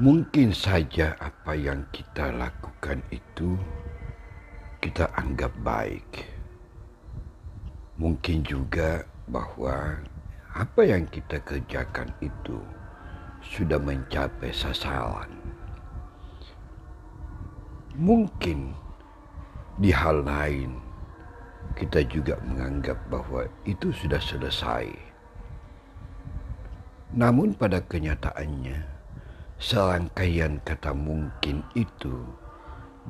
Mungkin saja apa yang kita lakukan itu kita anggap baik. Mungkin juga bahwa apa yang kita kerjakan itu sudah mencapai sasaran. Mungkin di hal lain kita juga menganggap bahwa itu sudah selesai. Namun pada kenyataannya, serangkaian kata mungkin itu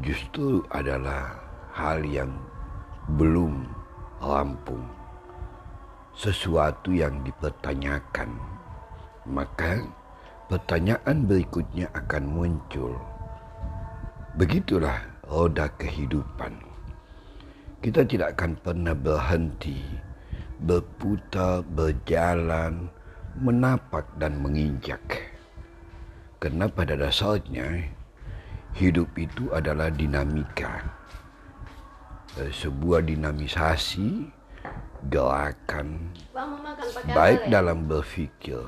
justru adalah hal yang belum rampung. Sesuatu yang dipertanyakan, maka pertanyaan berikutnya akan muncul. Begitulah roda kehidupan. Kita tidak akan pernah berhenti, berputar, berjalan, menapak dan menginjak. Karena pada dasarnya hidup itu adalah dinamika. Sebuah dinamisasi gerakan baik dalam berfikir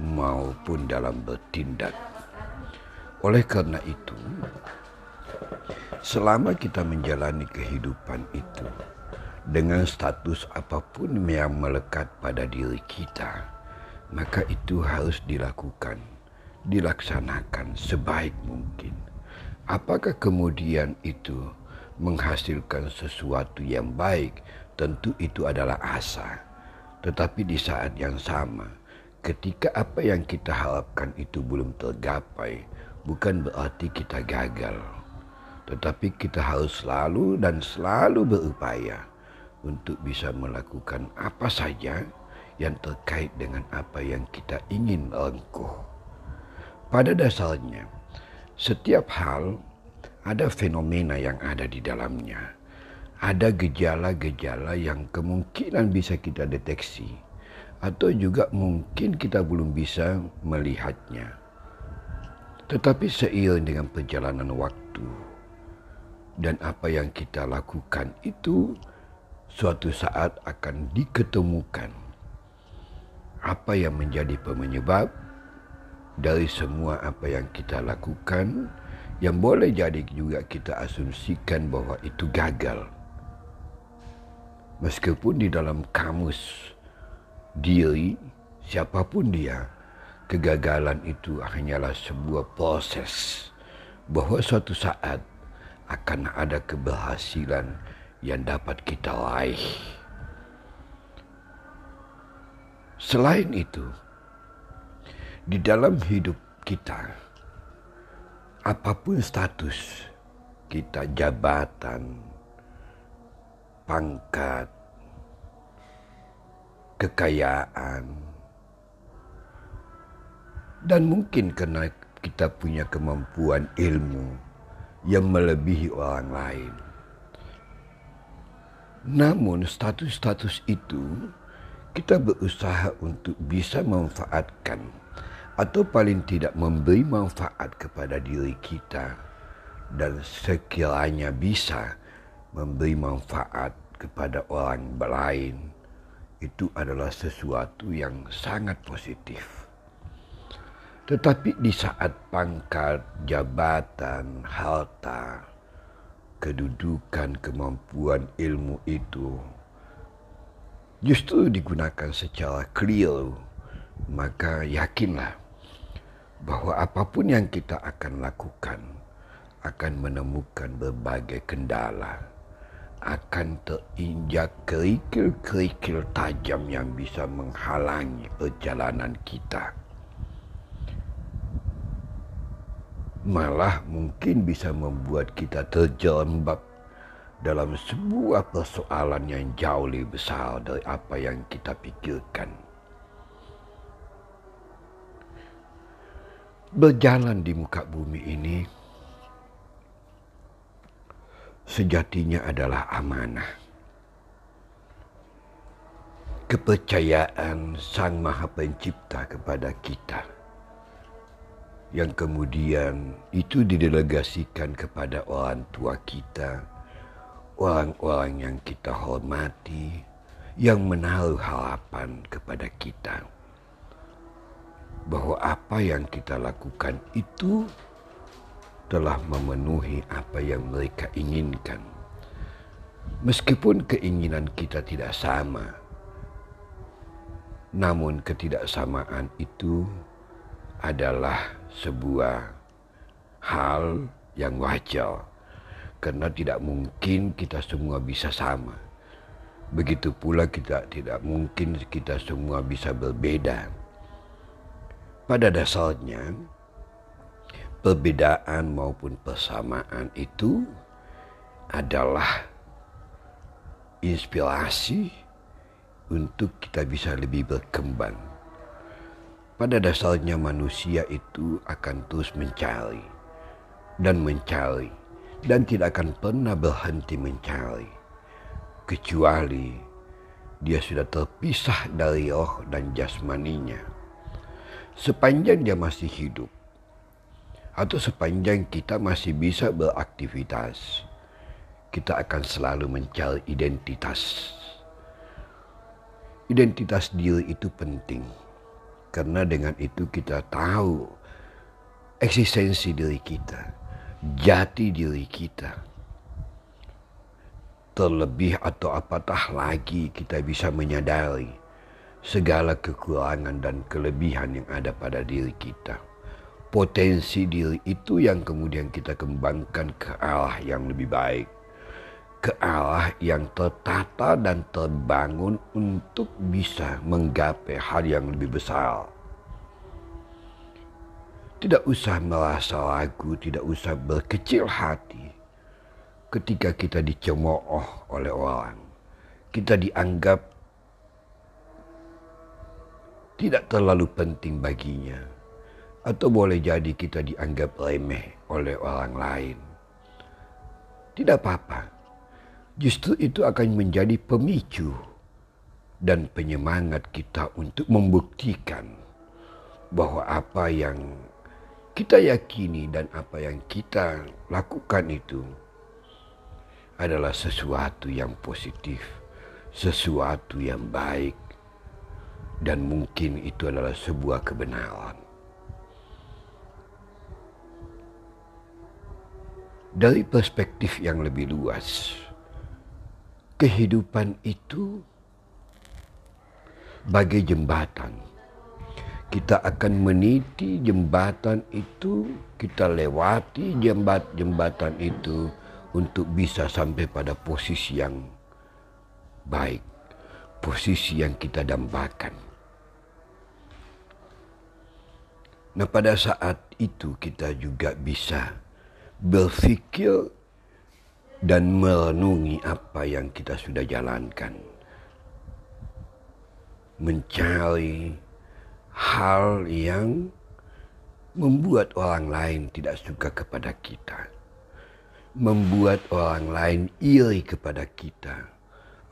maupun dalam bertindak. Oleh karena itu, selama kita menjalani kehidupan itu dengan status apa pun yang melekat pada diri kita, maka itu harus dilakukan, dilaksanakan sebaik mungkin. Apakah kemudian itu menghasilkan sesuatu yang baik? Tentu itu adalah asa. Tetapi di saat yang sama, ketika apa yang kita harapkan itu belum tergapai, bukan berarti kita gagal. Tetapi kita harus selalu dan selalu berupaya untuk bisa melakukan apa saja yang terkait dengan apa yang kita ingin rengkuh. Pada dasarnya, setiap hal ada fenomena yang ada di dalamnya. Ada gejala-gejala yang kemungkinan bisa kita deteksi atau juga mungkin kita belum bisa melihatnya. Tetapi seiring dengan perjalanan waktu dan apa yang kita lakukan itu suatu saat akan diketemukan apa yang menjadi penyebab dari semua apa yang kita lakukan yang boleh jadi juga kita asumsikan bahwa itu gagal. Meskipun di dalam kamus diri siapa pun dia, kegagalan itu hanyalah sebuah proses bahwa suatu saat akan ada keberhasilan yang dapat kita raih. Selain itu, di dalam hidup kita, apa pun status kita, jabatan, pangkat, kekayaan, dan mungkin karena kita punya kemampuan ilmu yang melebihi orang lain. Namun status-status itu kita berusaha untuk bisa memanfaatkan atau paling tidak memberi manfaat kepada diri kita dan sekiranya bisa memberi manfaat kepada orang lain itu adalah sesuatu yang sangat positif. Tetapi di saat pangkat, jabatan, harta, kedudukan, kemampuan ilmu itu justru digunakan secara clear, maka yakinlah bahwa apa pun yang kita akan lakukan akan menemukan berbagai kendala, akan terinjak kerikil-kerikil tajam yang bisa menghalangi perjalanan kita. Malah mungkin bisa membuat kita terjerembab dalam sebuah persoalan yang jauh lebih besar dari apa yang kita pikirkan. Berjalan di muka bumi ini sejatinya adalah amanah. Kepercayaan Sang Maha Pencipta kepada kita yang kemudian itu didelegasikan kepada orang tua kita, orang-orang yang kita hormati, yang menaruh harapan kepada kita bahwa apa yang kita lakukan itu telah memenuhi apa yang mereka inginkan. Meskipun keinginan kita tidak sama, namun ketidaksamaan itu adalah sebuah hal yang wajar karena tidak mungkin kita semua bisa sama. Begitu pula kita tidak mungkin kita semua bisa berbeda. Pada dasarnya, perbedaan maupun persamaan itu adalah inspirasi untuk kita bisa lebih berkembang. Pada dasarnya manusia itu akan terus mencari dan mencari dan tidak akan pernah berhenti mencari kecuali dia sudah terpisah dari roh dan jasmaninya sepanjang dia masih hidup atau sepanjang kita masih bisa beraktivitas, kita akan selalu mencari identitas. Identitas diri itu penting karena dengan itu kita tahu eksistensi diri kita, jati diri kita. Terlebih atau apatah lagi kita bisa menyadari segala kekurangan dan kelebihan yang ada pada diri kita. Potensi diri itu yang kemudian kita kembangkan ke arah yang lebih baik. Ke arah yang tertata dan terbangun untuk bisa menggapai hal yang lebih besar. Tidak usah merasa ragu, tidak usah berkecil hati ketika kita dicemooh oleh orang. Kita dianggap tidak terlalu penting baginya, atau boleh jadi kita dianggap remeh oleh orang lain. Tidak apa-apa, justru itu akan menjadi pemicu dan penyemangat kita untuk membuktikan bahwa apa yang kita yakini dan apa yang kita lakukan itu adalah sesuatu yang positif, sesuatu yang baik, dan mungkin itu adalah sebuah kebenaran. Dari perspektif yang lebih luas, kehidupan itu bagai jembatan. Kita akan meniti jembatan itu, kita lewati jembat jembatan itu untuk bisa sampai pada posisi yang baik, posisi yang kita dambakan. Nah pada saat itu kita juga bisa berpikir dan merenungi apa yang kita sudah jalankan. Mencari hal yang membuat orang lain tidak suka kepada kita. Membuat orang lain iri kepada kita.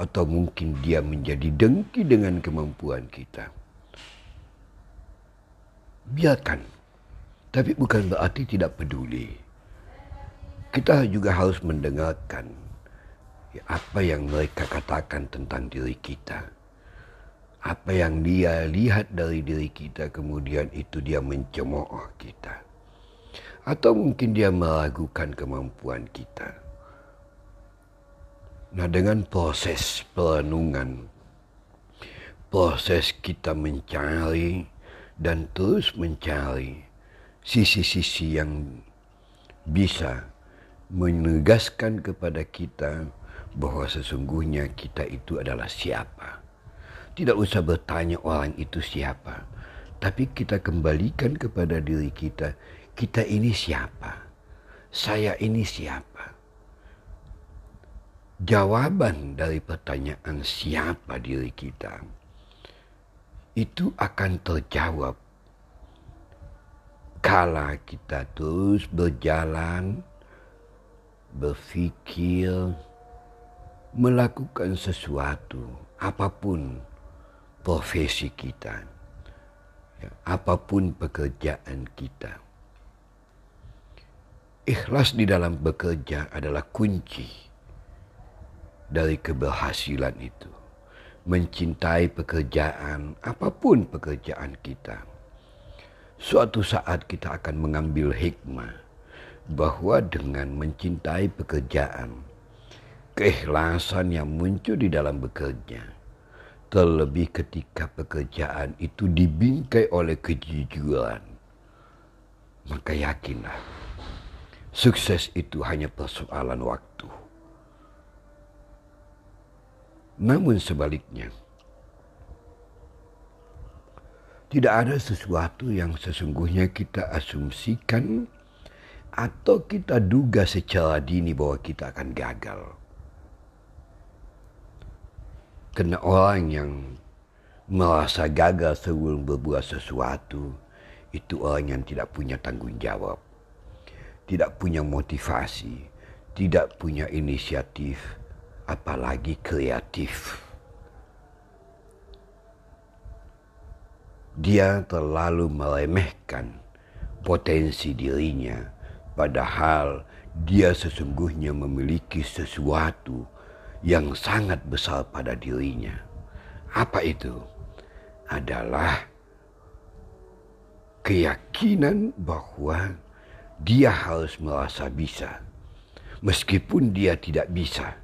Atau mungkin dia menjadi dengki dengan kemampuan kita biarkan. Tapi bukan berarti tidak peduli. Kita juga harus mendengarkan apa yang mereka katakan tentang diri kita. Apa yang dia lihat dari diri kita kemudian itu dia mencemooh kita. Atau mungkin dia meragukan kemampuan kita. Nah dengan proses perenungan, proses kita mencari dan terus mencari sisi-sisi yang bisa menegaskan kepada kita bahwa sesungguhnya kita itu adalah siapa. Tidak usah bertanya orang itu siapa, tapi kita kembalikan kepada diri kita, kita ini siapa? Saya ini siapa? Jawaban dari pertanyaan siapa diri kita itu akan terjawab kala kita terus berjalan, berfikir, melakukan sesuatu, apa pun profesi kita, ya, apa pun pekerjaan kita. Ikhlas di dalam bekerja adalah kunci dari keberhasilan itu mencintai pekerjaan, apa pun pekerjaan kita. Suatu saat kita akan mengambil hikmah bahwa dengan mencintai pekerjaan, keikhlasan yang muncul di dalam bekerja, terlebih ketika pekerjaan itu dibingkai oleh kejujuran, maka yakinlah sukses itu hanya persoalan waktu. Namun sebaliknya, tidak ada sesuatu yang sesungguhnya kita asumsikan atau kita duga secara dini bahwa kita akan gagal. Karena orang yang merasa gagal sebelum berbuat sesuatu itu orang yang tidak punya tanggung jawab, tidak punya motivasi, tidak punya inisiatif, apalagi kreatif. Dia terlalu meremehkan potensi dirinya, padahal dia sesungguhnya memiliki sesuatu yang sangat besar pada dirinya. Apa itu? Adalah keyakinan bahwa dia harus merasa bisa, meskipun dia tidak bisa.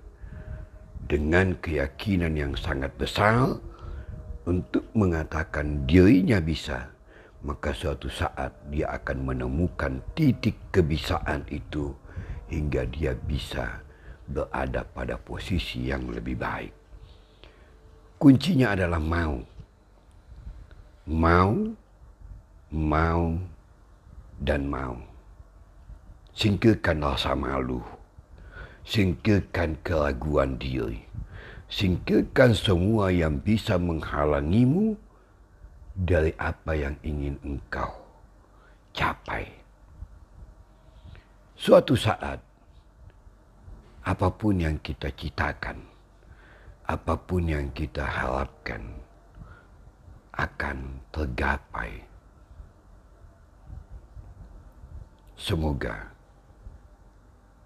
Dengan keyakinan yang sangat besar untuk mengatakan dirinya bisa, maka suatu saat dia akan menemukan titik kebisaan itu hingga dia bisa berada pada posisi yang lebih baik. Kuncinya adalah mau. Mau, mau, dan mau. Singkirkan rasa malu. Singkirkan keraguan diri. Singkirkan semua yang bisa menghalangimu dari apa yang ingin engkau capai. Suatu saat apa pun yang kita citakan, apa pun yang kita harapkan akan tergapai. Semoga